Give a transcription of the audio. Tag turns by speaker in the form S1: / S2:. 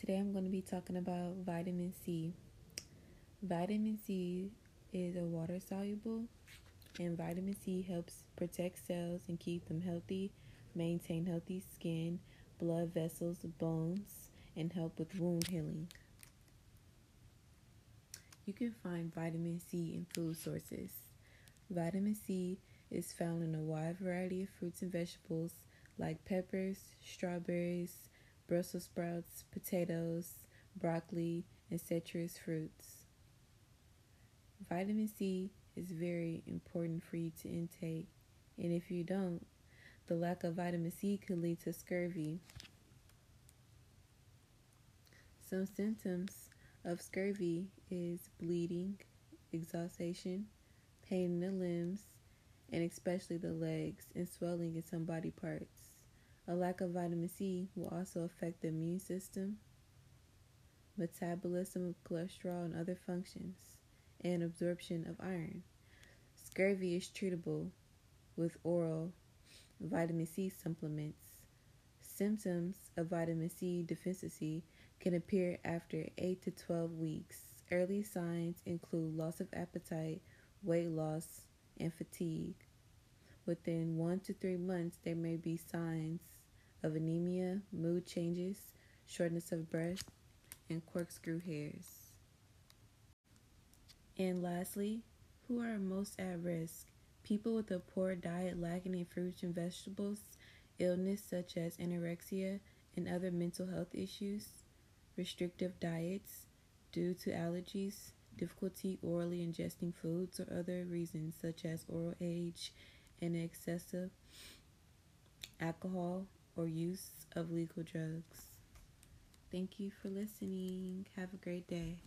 S1: Today I'm going to be talking about vitamin C. Vitamin C is a water soluble, and vitamin C helps protect cells and keep them healthy, maintain healthy skin, blood vessels, bones, and help with wound healing. You can find vitamin C in food sources. Vitamin C is found in a wide variety of fruits and vegetables like peppers, strawberries, Brussels sprouts, potatoes, broccoli, and citrus fruits. Vitamin C is very important for you to intake, and if you don't, the lack of vitamin C could lead to scurvy. Some symptoms of scurvy is bleeding, exhaustion, pain in the limbs, and especially the legs, and swelling in some body parts. A lack of vitamin C will also affect the immune system, metabolism of cholesterol and other functions, and absorption of iron. Scurvy is treatable with oral vitamin C supplements. Symptoms of vitamin C deficiency can appear after 8 to 12 weeks. Early signs include loss of appetite, weight loss, and fatigue. Within 1 to 3 months, there may be signs of anemia, mood changes, shortness of breath, and corkscrew hairs. And lastly, who are most at risk? People with a poor diet lacking in fruits and vegetables, illness such as anorexia and other mental health issues, restrictive diets due to allergies, difficulty orally ingesting foods, or other reasons such as oral age and excessive alcohol or use of legal drugs. Thank you for listening. Have a great day.